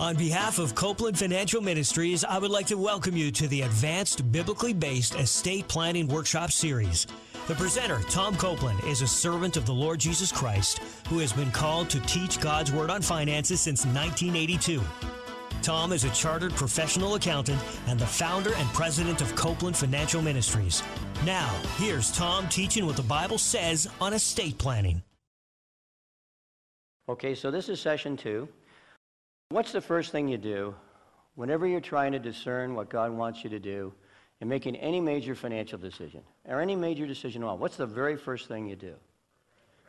On behalf of Copeland Financial Ministries, I would like to welcome you to the Advanced Biblically Based Estate Planning Workshop Series. The presenter, Tom Copeland, is a servant of the Lord Jesus Christ who has been called to teach God's Word on finances since 1982. Tom is a chartered professional accountant and the founder and president of Copeland Financial Ministries. Now, here's Tom teaching what the Bible says on estate planning. Okay, so this is session two. What's the first thing you do whenever you're trying to discern what God wants you to do in making any major financial decision or any major decision at all? What's the very first thing you do?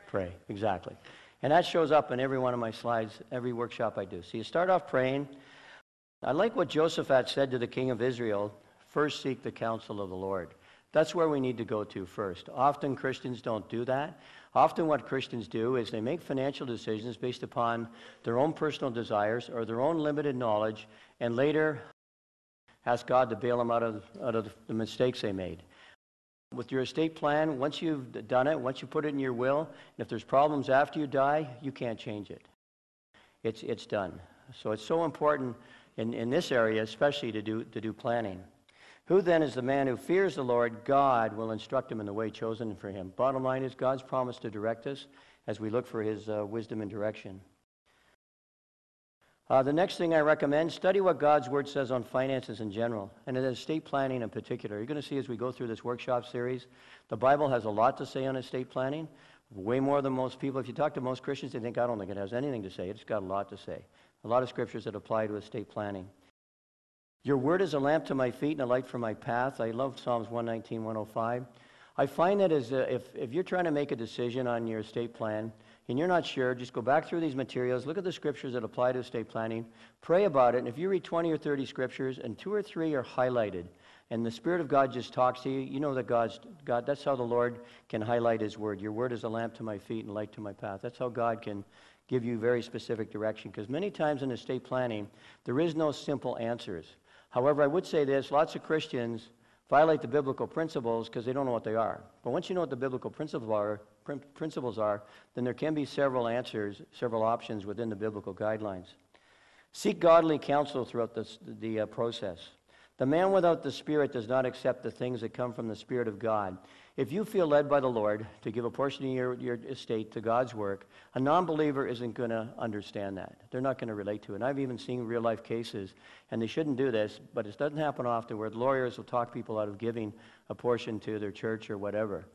Pray, exactly. And that shows up in every one of my slides, every workshop I do. So you start off praying. I like what Jehoshaphat said to the king of Israel first seek the counsel of the Lord. That's where we need to go to first. Often Christians don't do that. Often, what Christians do is they make financial decisions based upon their own personal desires or their own limited knowledge, and later ask God to bail them out of, out of the mistakes they made. With your estate plan, once you've done it, once you put it in your will, if there's problems after you die, you can't change it. It's, it's done. So it's so important in, in this area, especially to do, to do planning. Who then is the man who fears the Lord? God will instruct him in the way chosen for him. Bottom line is God's promise to direct us as we look for his uh, wisdom and direction. Uh, the next thing I recommend, study what God's Word says on finances in general, and in estate planning in particular. You're going to see as we go through this workshop series, the Bible has a lot to say on estate planning, way more than most people. If you talk to most Christians, they think, I don't think it has anything to say. It's got a lot to say. A lot of scriptures that apply to estate planning. Your word is a lamp to my feet and a light for my path. I love Psalms 119, 105. I find that as a, if, if you're trying to make a decision on your estate plan and you're not sure, just go back through these materials, look at the scriptures that apply to estate planning, pray about it. And if you read 20 or 30 scriptures and two or three are highlighted, and the Spirit of God just talks to you, you know that God's God. That's how the Lord can highlight His word. Your word is a lamp to my feet and light to my path. That's how God can give you very specific direction. Because many times in estate planning, there is no simple answers. However, I would say this lots of Christians violate the biblical principles because they don't know what they are. But once you know what the biblical principles are, principles are, then there can be several answers, several options within the biblical guidelines. Seek godly counsel throughout this, the uh, process. The man without the Spirit does not accept the things that come from the Spirit of God. If you feel led by the Lord to give a portion of your, your estate to God's work, a non believer isn't going to understand that. They're not going to relate to it. And I've even seen real life cases, and they shouldn't do this, but it doesn't happen often, where lawyers will talk people out of giving a portion to their church or whatever.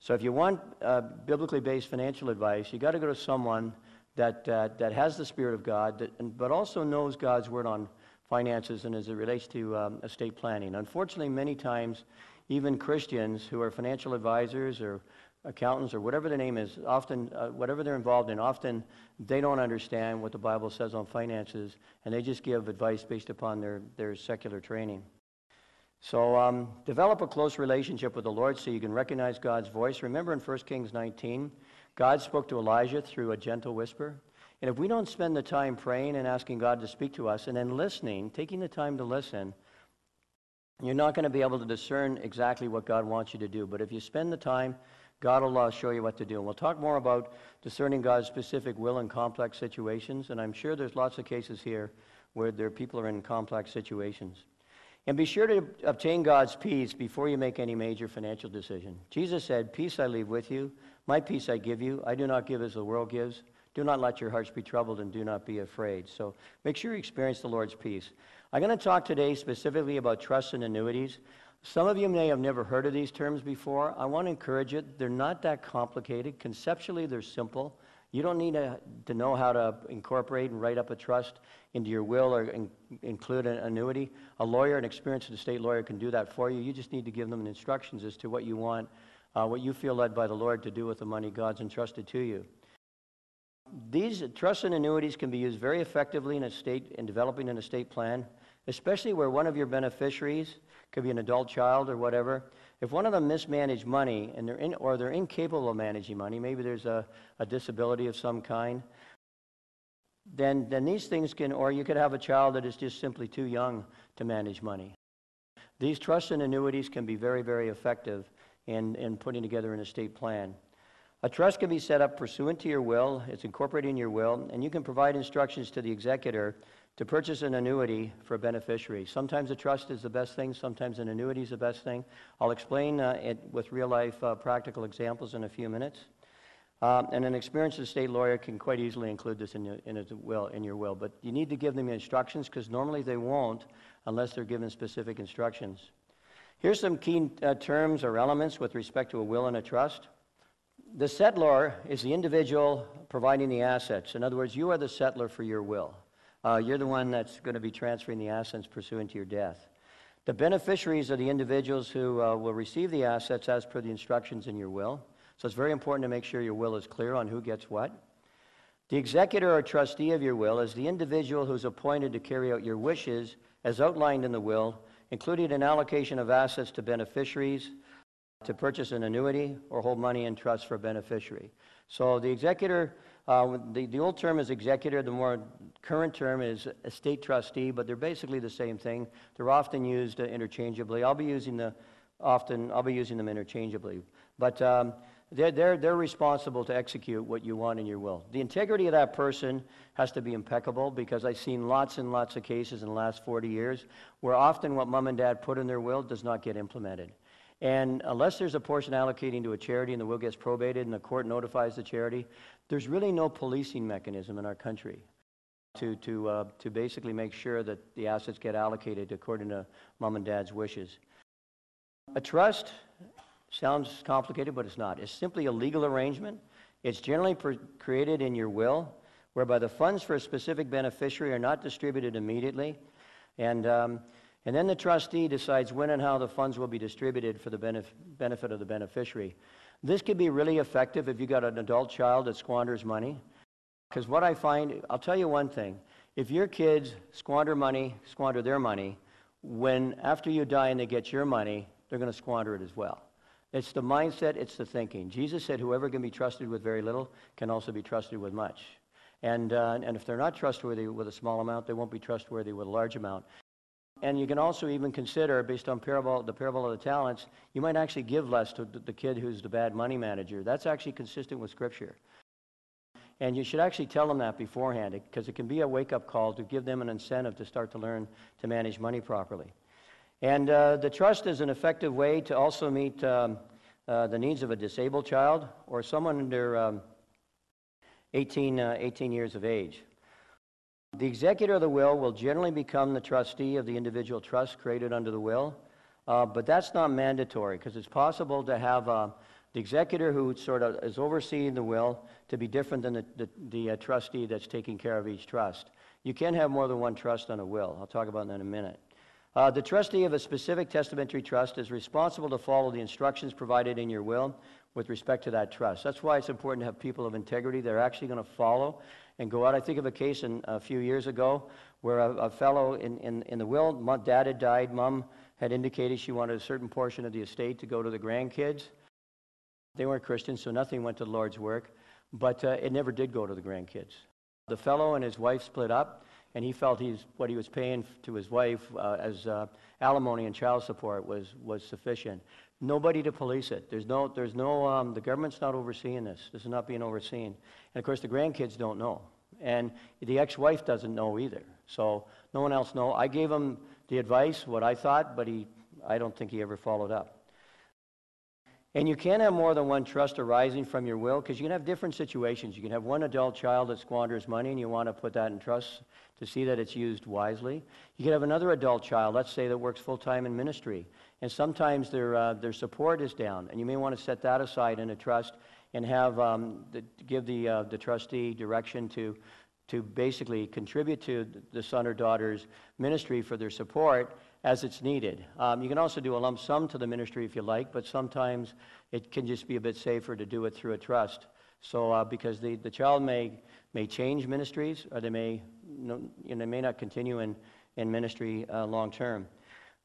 So if you want uh, biblically based financial advice, you've got to go to someone that, uh, that has the Spirit of God, that, but also knows God's Word on finances and as it relates to um, estate planning. Unfortunately, many times, even Christians who are financial advisors or accountants or whatever the name is, often, uh, whatever they're involved in, often they don't understand what the Bible says on finances and they just give advice based upon their, their secular training. So um, develop a close relationship with the Lord so you can recognize God's voice. Remember in 1 Kings 19, God spoke to Elijah through a gentle whisper. And if we don't spend the time praying and asking God to speak to us and then listening, taking the time to listen, you're not going to be able to discern exactly what God wants you to do. But if you spend the time, God will uh, show you what to do. And we'll talk more about discerning God's specific will in complex situations. And I'm sure there's lots of cases here where there people are in complex situations. And be sure to obtain God's peace before you make any major financial decision. Jesus said, Peace I leave with you, my peace I give you. I do not give as the world gives. Do not let your hearts be troubled and do not be afraid. So make sure you experience the Lord's peace. I'm going to talk today specifically about trusts and annuities. Some of you may have never heard of these terms before. I want to encourage it. They're not that complicated. Conceptually, they're simple. You don't need to, to know how to incorporate and write up a trust into your will or in, include an annuity. A lawyer, an experienced estate lawyer, can do that for you. You just need to give them instructions as to what you want, uh, what you feel led by the Lord to do with the money God's entrusted to you. These trusts and annuities can be used very effectively in, estate, in developing an estate plan especially where one of your beneficiaries could be an adult child or whatever. If one of them mismanaged money and they're in, or they're incapable of managing money, maybe there's a, a disability of some kind, then, then these things can, or you could have a child that is just simply too young to manage money. These trusts and annuities can be very, very effective in, in putting together an estate plan. A trust can be set up pursuant to your will, it's incorporated in your will, and you can provide instructions to the executor to purchase an annuity for a beneficiary. Sometimes a trust is the best thing, sometimes an annuity is the best thing. I'll explain uh, it with real life uh, practical examples in a few minutes. Um, and an experienced estate lawyer can quite easily include this in your, in, will, in your will. But you need to give them instructions because normally they won't unless they're given specific instructions. Here's some key uh, terms or elements with respect to a will and a trust. The settlor is the individual providing the assets. In other words, you are the settlor for your will. Uh, you're the one that's going to be transferring the assets pursuant to your death. The beneficiaries are the individuals who uh, will receive the assets as per the instructions in your will. So it's very important to make sure your will is clear on who gets what. The executor or trustee of your will is the individual who's appointed to carry out your wishes as outlined in the will, including an allocation of assets to beneficiaries, to purchase an annuity or hold money in trust for a beneficiary. So the executor, uh, the, the old term is executor, the more current term is estate trustee, but they're basically the same thing. They're often used uh, interchangeably. I'll be using the often I'll be using them interchangeably, but um, they're, they're, they're responsible to execute what you want in your will. The integrity of that person has to be impeccable because I've seen lots and lots of cases in the last 40 years where often what mom and dad put in their will does not get implemented. And unless there's a portion allocating to a charity and the will gets probated and the court notifies the charity, there's really no policing mechanism in our country to, to, uh, to basically make sure that the assets get allocated according to mom and dad's wishes. A trust sounds complicated, but it's not. It's simply a legal arrangement. It's generally created in your will, whereby the funds for a specific beneficiary are not distributed immediately. And um, and then the trustee decides when and how the funds will be distributed for the benef- benefit of the beneficiary. This could be really effective if you've got an adult child that squanders money. Because what I find, I'll tell you one thing. If your kids squander money, squander their money, when after you die and they get your money, they're going to squander it as well. It's the mindset, it's the thinking. Jesus said, Whoever can be trusted with very little can also be trusted with much. And, uh, and if they're not trustworthy with a small amount, they won't be trustworthy with a large amount. And you can also even consider, based on parable, the parable of the talents, you might actually give less to the kid who's the bad money manager. That's actually consistent with Scripture. And you should actually tell them that beforehand because it can be a wake up call to give them an incentive to start to learn to manage money properly. And uh, the trust is an effective way to also meet um, uh, the needs of a disabled child or someone under um, 18, uh, 18 years of age. The executor of the will will generally become the trustee of the individual trust created under the will, uh, but that's not mandatory because it's possible to have uh, the executor who sort of is overseeing the will to be different than the, the, the uh, trustee that's taking care of each trust. You can have more than one trust on a will. I'll talk about that in a minute. Uh, the trustee of a specific testamentary trust is responsible to follow the instructions provided in your will with respect to that trust. That's why it's important to have people of integrity. They're actually going to follow and go out. I think of a case in, a few years ago where a, a fellow in, in, in the will, dad had died, mom had indicated she wanted a certain portion of the estate to go to the grandkids. They weren't Christians, so nothing went to the Lord's work, but uh, it never did go to the grandkids. The fellow and his wife split up, and he felt he's, what he was paying to his wife uh, as uh, alimony and child support was, was sufficient. Nobody to police it. There's no, there's no um, the government's not overseeing this. This is not being overseen. And of course, the grandkids don't know. And the ex wife doesn't know either. So no one else knows. I gave him the advice, what I thought, but he, I don't think he ever followed up. And you can't have more than one trust arising from your will because you can have different situations. You can have one adult child that squanders money and you want to put that in trust to see that it's used wisely. You can have another adult child, let's say, that works full time in ministry and sometimes their, uh, their support is down. And you may want to set that aside in a trust and have um, the, give the, uh, the trustee direction to, to basically contribute to the son or daughter's ministry for their support as it's needed. Um, you can also do a lump sum to the ministry if you like, but sometimes it can just be a bit safer to do it through a trust. So, uh, because the, the child may, may change ministries or they may, you know, they may not continue in, in ministry uh, long term.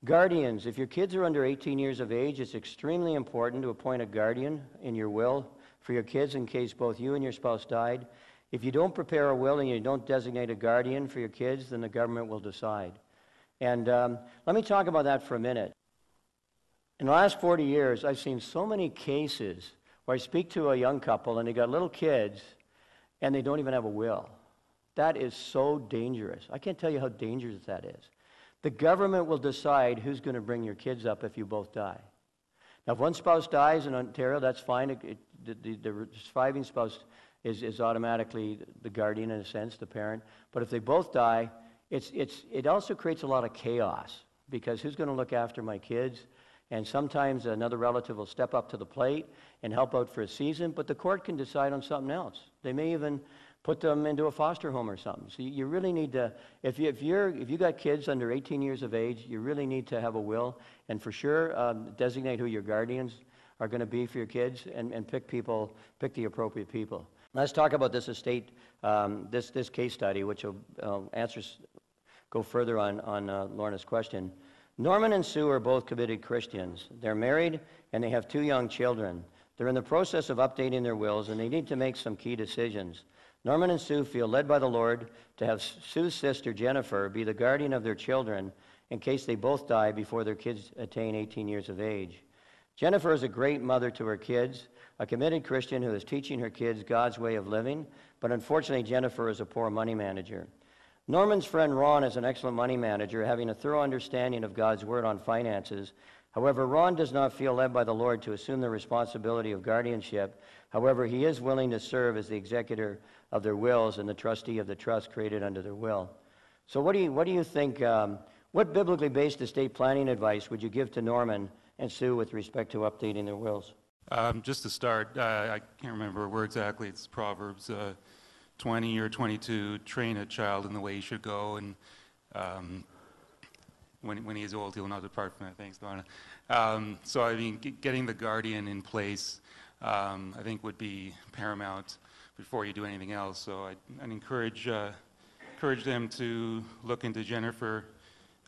Guardians, if your kids are under 18 years of age, it's extremely important to appoint a guardian in your will for your kids in case both you and your spouse died. If you don't prepare a will and you don't designate a guardian for your kids, then the government will decide. And um, let me talk about that for a minute. In the last 40 years, I've seen so many cases where I speak to a young couple and they got little kids and they don't even have a will. That is so dangerous. I can't tell you how dangerous that is. The government will decide who's going to bring your kids up if you both die. Now, if one spouse dies in Ontario, that's fine. It, it, the, the, the surviving spouse is, is automatically the guardian in a sense, the parent. But if they both die, it's, it's, it also creates a lot of chaos because who's going to look after my kids? And sometimes another relative will step up to the plate and help out for a season, but the court can decide on something else. They may even put them into a foster home or something. So you really need to, if, you, if, you're, if you got kids under 18 years of age, you really need to have a will, and for sure um, designate who your guardians are going to be for your kids, and, and pick people, pick the appropriate people. Let's talk about this estate, um, this, this case study, which will uh, answer, go further on, on uh, Lorna's question. Norman and Sue are both committed Christians. They're married and they have two young children. They're in the process of updating their wills and they need to make some key decisions. Norman and Sue feel led by the Lord to have Sue's sister Jennifer be the guardian of their children in case they both die before their kids attain 18 years of age. Jennifer is a great mother to her kids a committed Christian who is teaching her kids God's way of living, but unfortunately, Jennifer is a poor money manager. Norman's friend Ron is an excellent money manager, having a thorough understanding of God's word on finances. However, Ron does not feel led by the Lord to assume the responsibility of guardianship. However, he is willing to serve as the executor of their wills and the trustee of the trust created under their will. So, what do you, what do you think? Um, what biblically based estate planning advice would you give to Norman and Sue with respect to updating their wills? Um, just to start, uh, I can't remember where exactly. It's Proverbs uh, 20 or 22. Train a child in the way he should go, and um, when, when he is old, he will not depart from it. Thanks, Donna. Um, so, I mean, getting the guardian in place, um, I think, would be paramount before you do anything else. So, I'd, I'd encourage uh, encourage them to look into Jennifer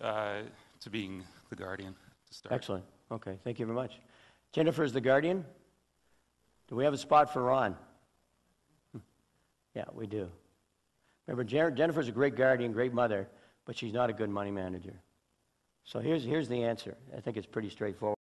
uh, to being the guardian to start. Excellent. Okay, thank you very much. Jennifer is the guardian. Do we have a spot for Ron? Yeah, we do. Remember, Jennifer's a great guardian, great mother, but she's not a good money manager. So here's, here's the answer. I think it's pretty straightforward.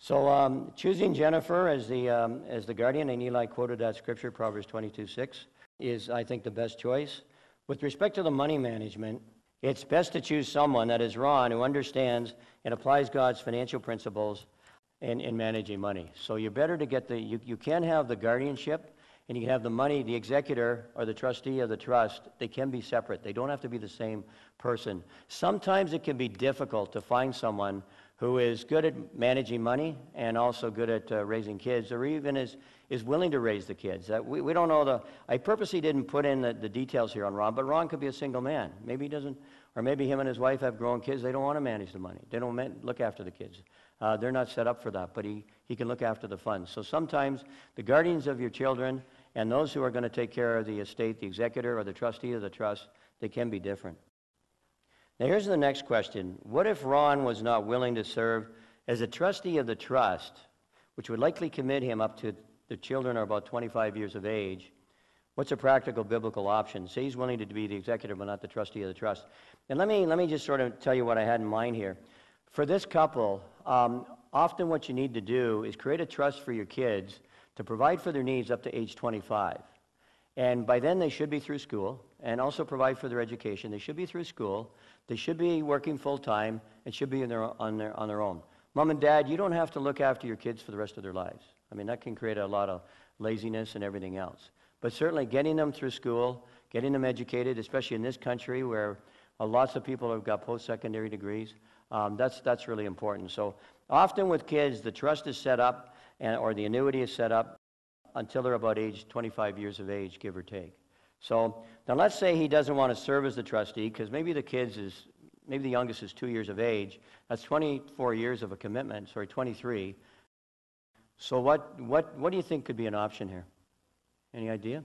So um, choosing Jennifer as the, um, as the guardian, and Eli quoted that scripture, Proverbs 22, 6, is, I think, the best choice. With respect to the money management, it's best to choose someone that is Ron, who understands and applies God's financial principles in, in managing money. So you're better to get the, you, you can have the guardianship and you can have the money, the executor or the trustee of the trust. They can be separate. They don't have to be the same person. Sometimes it can be difficult to find someone who is good at managing money and also good at uh, raising kids or even is, is willing to raise the kids. Uh, we, we don't know the, I purposely didn't put in the, the details here on Ron, but Ron could be a single man. Maybe he doesn't, or maybe him and his wife have grown kids. They don't want to manage the money. They don't man, look after the kids. Uh, they're not set up for that, but he, he can look after the funds. So sometimes the guardians of your children and those who are going to take care of the estate, the executor or the trustee of the trust, they can be different. Now, here's the next question What if Ron was not willing to serve as a trustee of the trust, which would likely commit him up to the children are about 25 years of age? What's a practical biblical option? Say he's willing to be the executor, but not the trustee of the trust. And let me, let me just sort of tell you what I had in mind here. For this couple, um, often what you need to do is create a trust for your kids to provide for their needs up to age 25. And by then, they should be through school and also provide for their education. They should be through school. They should be working full time and should be their, on, their, on their own. Mom and dad, you don't have to look after your kids for the rest of their lives. I mean, that can create a lot of laziness and everything else. But certainly, getting them through school, getting them educated, especially in this country where uh, lots of people have got post secondary degrees, um, that's, that's really important. So often with kids, the trust is set up and, or the annuity is set up until they're about age 25 years of age, give or take. So now let's say he doesn't want to serve as the trustee because maybe the kids is, maybe the youngest is two years of age. That's 24 years of a commitment, sorry, 23. So what, what, what do you think could be an option here? Any idea?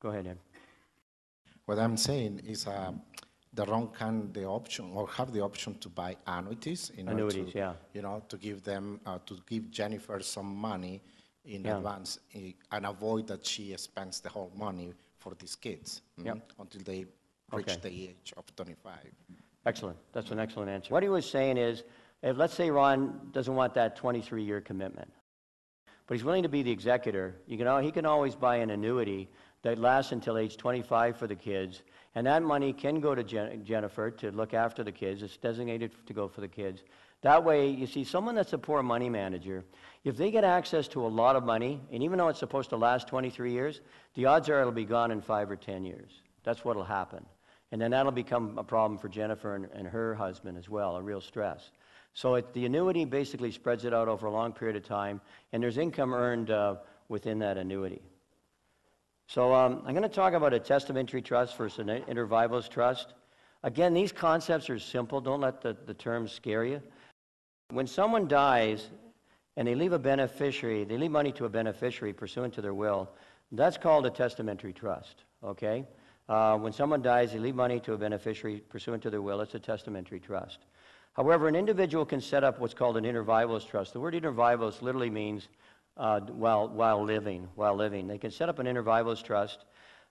Go ahead, Ed. What I'm saying is uh, the Ron can the option or have the option to buy annuities in Annuities, order to, yeah. you know, to give them uh, to give Jennifer some money in Yeah. advance eh, and avoid that she spends the whole money for these kids mm, Yep. until they reach Okay. the age of 25. Excellent. That's an excellent answer. What he was saying is, if, let's say Ron doesn't want that 23-year commitment, but he's willing to be the executor, you can, he can always buy an annuity that lasts until age 25 for the kids, and that money can go to Jen- Jennifer to look after the kids. It's designated to go for the kids. That way, you see, someone that's a poor money manager, if they get access to a lot of money, and even though it's supposed to last 23 years, the odds are it'll be gone in five or 10 years. That's what'll happen. And then that'll become a problem for Jennifer and, and her husband as well, a real stress. So it, the annuity basically spreads it out over a long period of time, and there's income earned uh, within that annuity. So um, I'm going to talk about a testamentary trust versus an inter trust. Again, these concepts are simple. Don't let the, the terms scare you. When someone dies and they leave a beneficiary, they leave money to a beneficiary pursuant to their will, that's called a testamentary trust, okay? Uh, when someone dies, they leave money to a beneficiary pursuant to their will, it's a testamentary trust. However, an individual can set up what's called an inter vivos trust. The word inter vivos literally means uh, while, while living, while living. They can set up an inter vivos trust.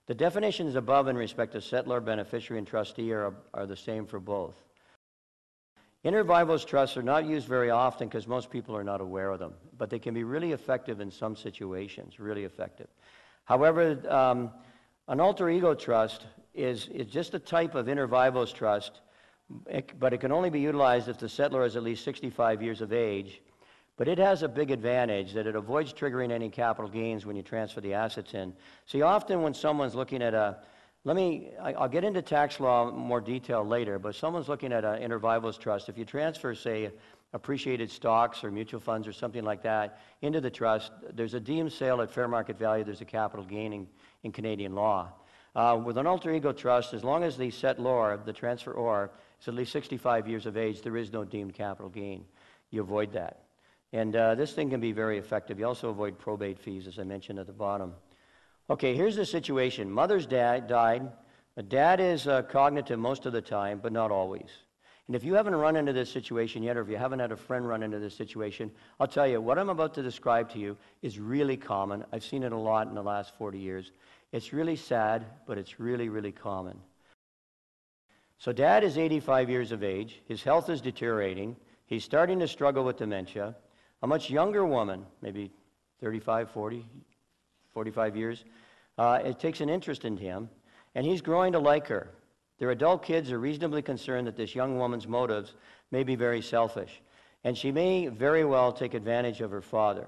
The definitions above in respect to settlor, beneficiary, and trustee are, are the same for both. Inter vivos trusts are not used very often because most people are not aware of them, but they can be really effective in some situations, really effective. However, um, an alter ego trust is, is just a type of inter vivos trust, but it can only be utilized if the settlor is at least 65 years of age. But it has a big advantage that it avoids triggering any capital gains when you transfer the assets in. See, often when someone's looking at a let me, I'll get into tax law more detail later, but someone's looking at an inter vivos trust. If you transfer, say, appreciated stocks or mutual funds or something like that into the trust, there's a deemed sale at fair market value, there's a capital gain in, in Canadian law. Uh, with an alter ego trust, as long as the settlor, the transferor, is at least 65 years of age, there is no deemed capital gain. You avoid that. And uh, this thing can be very effective. You also avoid probate fees, as I mentioned at the bottom. Okay, here's the situation. Mother's dad died. Dad is uh, cognitive most of the time, but not always. And if you haven't run into this situation yet, or if you haven't had a friend run into this situation, I'll tell you, what I'm about to describe to you is really common. I've seen it a lot in the last 40 years. It's really sad, but it's really, really common. So, dad is 85 years of age. His health is deteriorating. He's starting to struggle with dementia. A much younger woman, maybe 35, 40, 45 years, uh, it takes an interest in him, and he's growing to like her. Their adult kids are reasonably concerned that this young woman's motives may be very selfish, and she may very well take advantage of her father.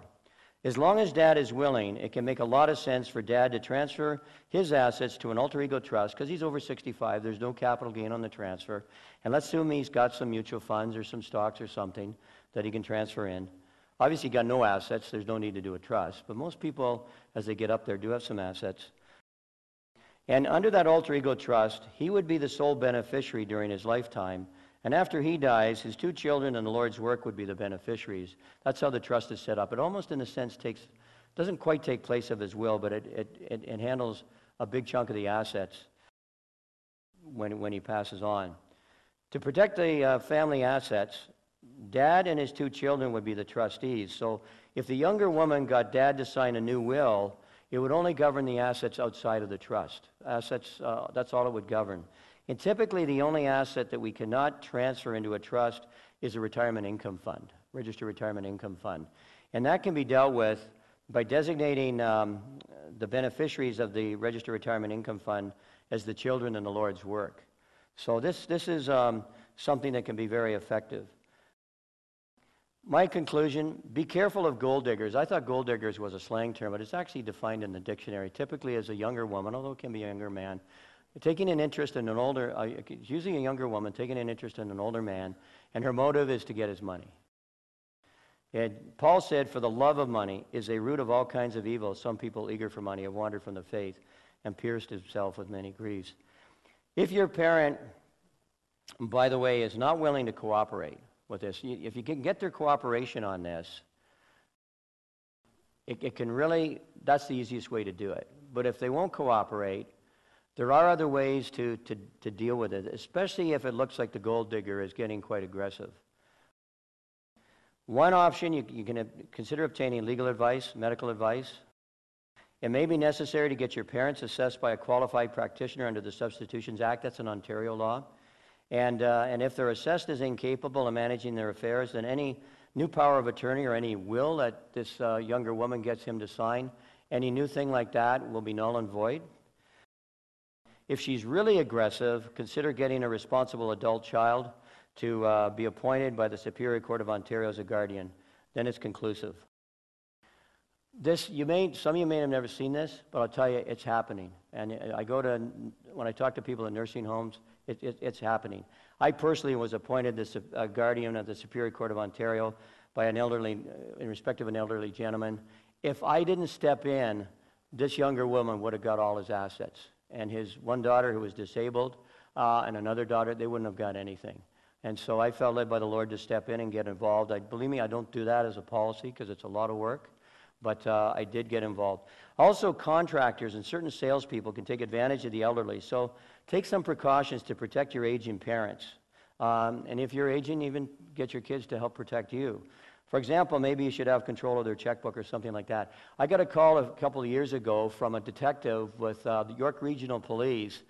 As long as dad is willing, it can make a lot of sense for dad to transfer his assets to an alter ego trust because he's over 65. There's no capital gain on the transfer. And let's assume he's got some mutual funds or some stocks or something that he can transfer in. Obviously, he got no assets. There's no need to do a trust. But most people, as they get up there, do have some assets. And under that alter ego trust, he would be the sole beneficiary during his lifetime. And after he dies, his two children and the Lord's work would be the beneficiaries. That's how the trust is set up. It almost, in a sense, takes, doesn't quite take place of his will, but it, it, it, it handles a big chunk of the assets when, when he passes on. To protect the uh, family assets, Dad and his two children would be the trustees. So if the younger woman got dad to sign a new will, it would only govern the assets outside of the trust. Assets, uh, that's all it would govern. And typically, the only asset that we cannot transfer into a trust is a retirement income fund, registered retirement income fund. And that can be dealt with by designating um, the beneficiaries of the registered retirement income fund as the children in the Lord's work. So this, this is um, something that can be very effective. My conclusion be careful of gold diggers. I thought gold diggers was a slang term, but it's actually defined in the dictionary, typically as a younger woman, although it can be a younger man. Taking an interest in an older, uh, using a younger woman, taking an interest in an older man, and her motive is to get his money. And Paul said, For the love of money is a root of all kinds of evil. Some people eager for money have wandered from the faith and pierced himself with many griefs. If your parent, by the way, is not willing to cooperate, with this. If you can get their cooperation on this, it, it can really, that's the easiest way to do it. But if they won't cooperate, there are other ways to, to, to deal with it, especially if it looks like the gold digger is getting quite aggressive. One option, you, you can consider obtaining legal advice, medical advice. It may be necessary to get your parents assessed by a qualified practitioner under the Substitute Decisions Act. That's an Ontario law. And, uh, and if they're assessed as incapable of managing their affairs, then any new power of attorney or any will that this uh, younger woman gets him to sign, any new thing like that will be null and void. If she's really aggressive, consider getting a responsible adult child to uh, be appointed by the Superior Court of Ontario as a guardian. Then it's conclusive. This, you may, some of you may have never seen this, but I'll tell you, it's happening. And I go to, when I talk to people in nursing homes, it, it, it's happening. I personally was appointed the uh, guardian of the Superior Court of Ontario by an elderly, uh, in respect of an elderly gentleman. If I didn't step in, this younger woman would have got all his assets. And his one daughter, who was disabled, uh, and another daughter, they wouldn't have got anything. And so I felt led by the Lord to step in and get involved. I, believe me, I don't do that as a policy because it's a lot of work but uh, I did get involved. Also, contractors and certain salespeople can take advantage of the elderly. So take some precautions to protect your aging parents. Um, and if you're aging, even get your kids to help protect you. For example, maybe you should have control of their checkbook or something like that. I got a call a couple of years ago from a detective with uh, the York Regional Police,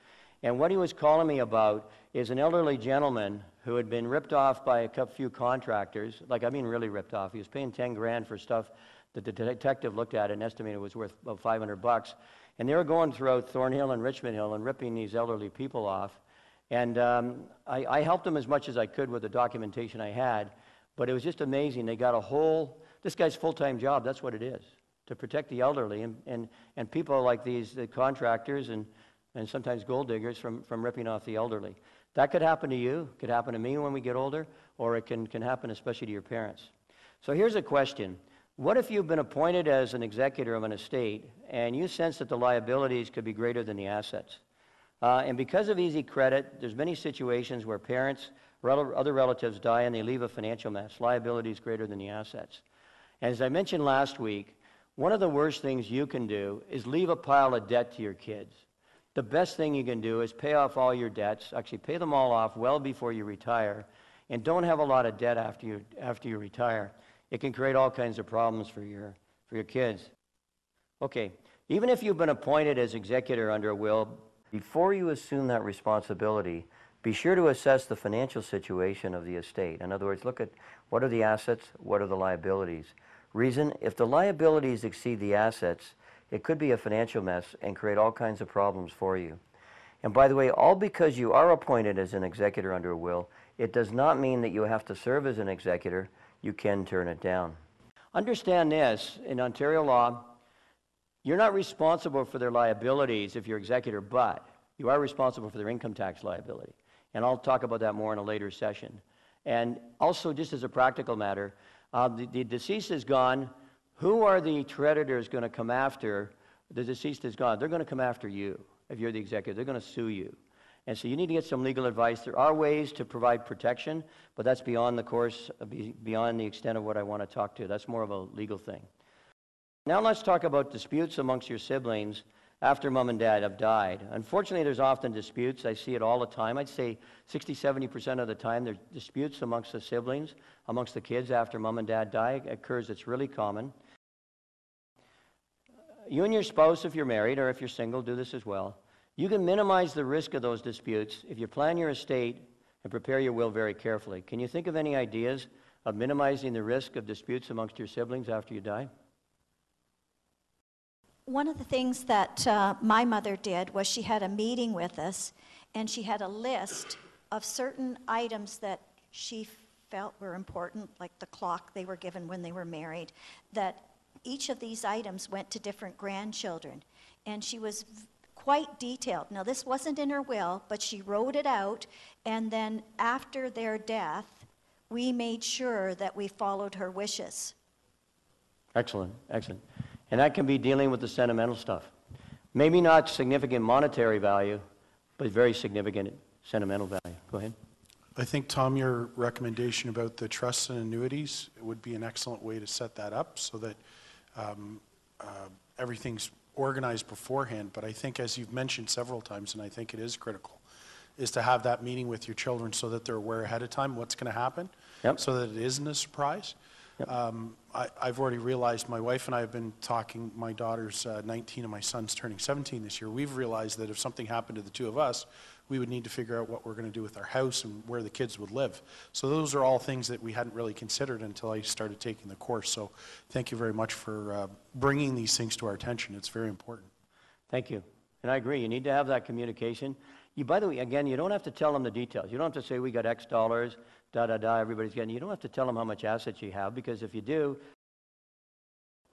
and what he was calling me about is an elderly gentleman who had been ripped off by a few contractors. Like, I mean, really ripped off. He was paying 10 grand for stuff that the detective looked at and estimated was worth about 500 bucks. And they were going throughout Thornhill and Richmond Hill and ripping these elderly people off. And um, I, I helped them as much as I could with the documentation I had. But it was just amazing. They got a whole, this guy's full time job, that's what it is, to protect the elderly and, and, and people like these the contractors and, and sometimes gold diggers from, from ripping off the elderly. That could happen to you, could happen to me when we get older, or it can, can happen especially to your parents. So here's a question what if you've been appointed as an executor of an estate and you sense that the liabilities could be greater than the assets? Uh, and because of easy credit, there's many situations where parents other relatives die and they leave a financial mess. Liabilities greater than the assets. As I mentioned last week, one of the worst things you can do is leave a pile of debt to your kids. The best thing you can do is pay off all your debts, actually pay them all off well before you retire, and don't have a lot of debt after you, after you retire. It can create all kinds of problems for your, for your kids. Okay, even if you've been appointed as executor under a will, before you assume that responsibility, be sure to assess the financial situation of the estate. In other words, look at what are the assets, what are the liabilities. Reason, if the liabilities exceed the assets, it could be a financial mess and create all kinds of problems for you. And by the way, all because you are appointed as an executor under a will, it does not mean that you have to serve as an executor you can turn it down. Understand this in Ontario law, you're not responsible for their liabilities if you're executor, but you are responsible for their income tax liability. And I'll talk about that more in a later session. And also, just as a practical matter, uh, the, the deceased is gone. Who are the creditors going to come after? The deceased is gone. They're going to come after you if you're the executor. They're going to sue you. And so you need to get some legal advice. There are ways to provide protection, but that's beyond the course, uh, beyond the extent of what I want to talk to. That's more of a legal thing. Now let's talk about disputes amongst your siblings after mom and dad have died. Unfortunately, there's often disputes. I see it all the time. I'd say 60, 70% of the time there's disputes amongst the siblings, amongst the kids after mom and dad die. It occurs, it's really common. You and your spouse, if you're married or if you're single, do this as well. You can minimize the risk of those disputes if you plan your estate and prepare your will very carefully. Can you think of any ideas of minimizing the risk of disputes amongst your siblings after you die? One of the things that uh, my mother did was she had a meeting with us and she had a list of certain items that she felt were important, like the clock they were given when they were married, that each of these items went to different grandchildren. And she was quite detailed. Now, this wasn't in her will, but she wrote it out, and then after their death, we made sure that we followed her wishes. Excellent, excellent. And that can be dealing with the sentimental stuff. Maybe not significant monetary value, but very significant sentimental value. Go ahead. I think, Tom, your recommendation about the trusts and annuities would be an excellent way to set that up so that um, uh, everything's organized beforehand, but I think, as you've mentioned several times, and I think it is critical, is to have that meeting with your children so that they're aware ahead of time what's going to happen, Yep. so that it isn't a surprise. Um, I, I've already realized, my wife and I have been talking, my daughter's uh, 19 and my son's turning 17 this year. We've realized that if something happened to the two of us, we would need to figure out what we're going to do with our house and where the kids would live. So those are all things that we hadn't really considered until I started taking the course. So thank you very much for uh, bringing these things to our attention. It's very important. Thank you. And I agree, you need to have that communication. You, by the way, again, you don't have to tell them the details. You don't have to say, we got X dollars, da da da, everybody's getting. You don't have to tell them how much assets you have because if you do,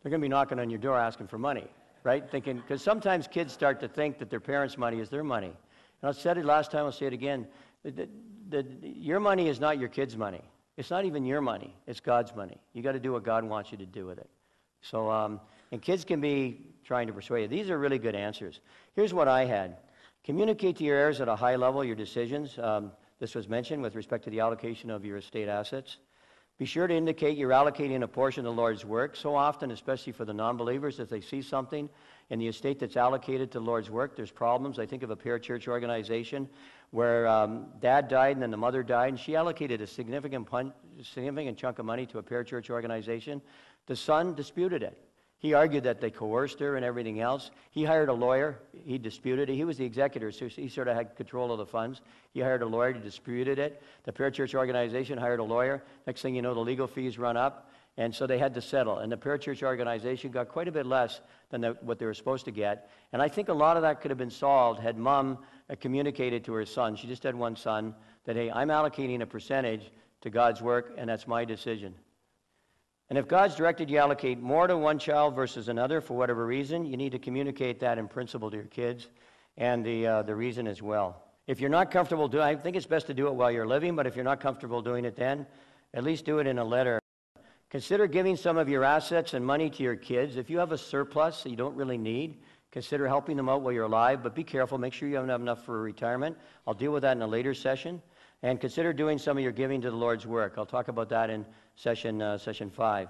they're going to be knocking on your door asking for money, right? Thinking, because sometimes kids start to think that their parents' money is their money. And I said it last time, I'll say it again. The, the, the, your money is not your kids' money. It's not even your money. It's God's money. You got to do what God wants you to do with it. So, um, and kids can be trying to persuade you. These are really good answers. Here's what I had. Communicate to your heirs at a high level your decisions. Um, this was mentioned with respect to the allocation of your estate assets. Be sure to indicate you're allocating a portion of the Lord's work. So often, especially for the non believers, if they see something in the estate that's allocated to the Lord's work, there's problems. I think of a parachurch organization where um, dad died and then the mother died, and she allocated a significant, pun- significant chunk of money to a parachurch organization. The son disputed it. He argued that they coerced her and everything else. He hired a lawyer. He disputed it. He was the executor, so he sort of had control of the funds. He hired a lawyer. He disputed it. The parachurch organization hired a lawyer. Next thing you know, the legal fees run up, and so they had to settle. And the parachurch organization got quite a bit less than the, what they were supposed to get. And I think a lot of that could have been solved had mom uh, communicated to her son. She just had one son that, hey, I'm allocating a percentage to God's work, and that's my decision. And if God's directed you allocate more to one child versus another for whatever reason, you need to communicate that in principle to your kids and the, uh, the reason as well. If you're not comfortable doing I think it's best to do it while you're living, but if you're not comfortable doing it then, at least do it in a letter. Consider giving some of your assets and money to your kids. If you have a surplus that you don't really need, consider helping them out while you're alive, but be careful. Make sure you have enough for retirement. I'll deal with that in a later session. And consider doing some of your giving to the Lord's work. I'll talk about that in session, uh, session five.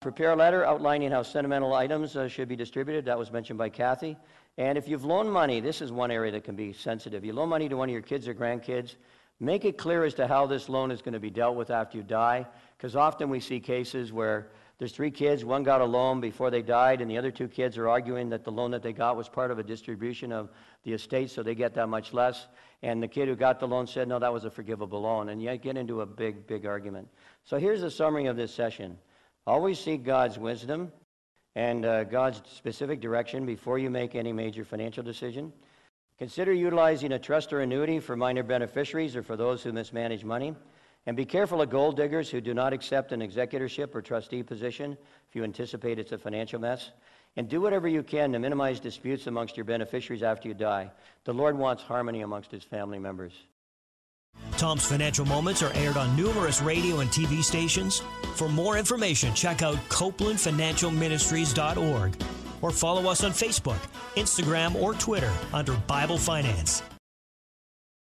Prepare a letter outlining how sentimental items uh, should be distributed. That was mentioned by Kathy. And if you've loaned money, this is one area that can be sensitive. You loan money to one of your kids or grandkids, make it clear as to how this loan is going to be dealt with after you die. Because often we see cases where there's three kids, one got a loan before they died, and the other two kids are arguing that the loan that they got was part of a distribution of the estate, so they get that much less. And the kid who got the loan said, no, that was a forgivable loan. And you get into a big, big argument. So here's a summary of this session. Always seek God's wisdom and uh, God's specific direction before you make any major financial decision. Consider utilizing a trust or annuity for minor beneficiaries or for those who mismanage money. And be careful of gold diggers who do not accept an executorship or trustee position if you anticipate it's a financial mess. And do whatever you can to minimize disputes amongst your beneficiaries after you die. The Lord wants harmony amongst his family members. Tom's Financial Moments are aired on numerous radio and TV stations. For more information, check out CopelandFinancialMinistries.org or follow us on Facebook, Instagram, or Twitter under Bible Finance.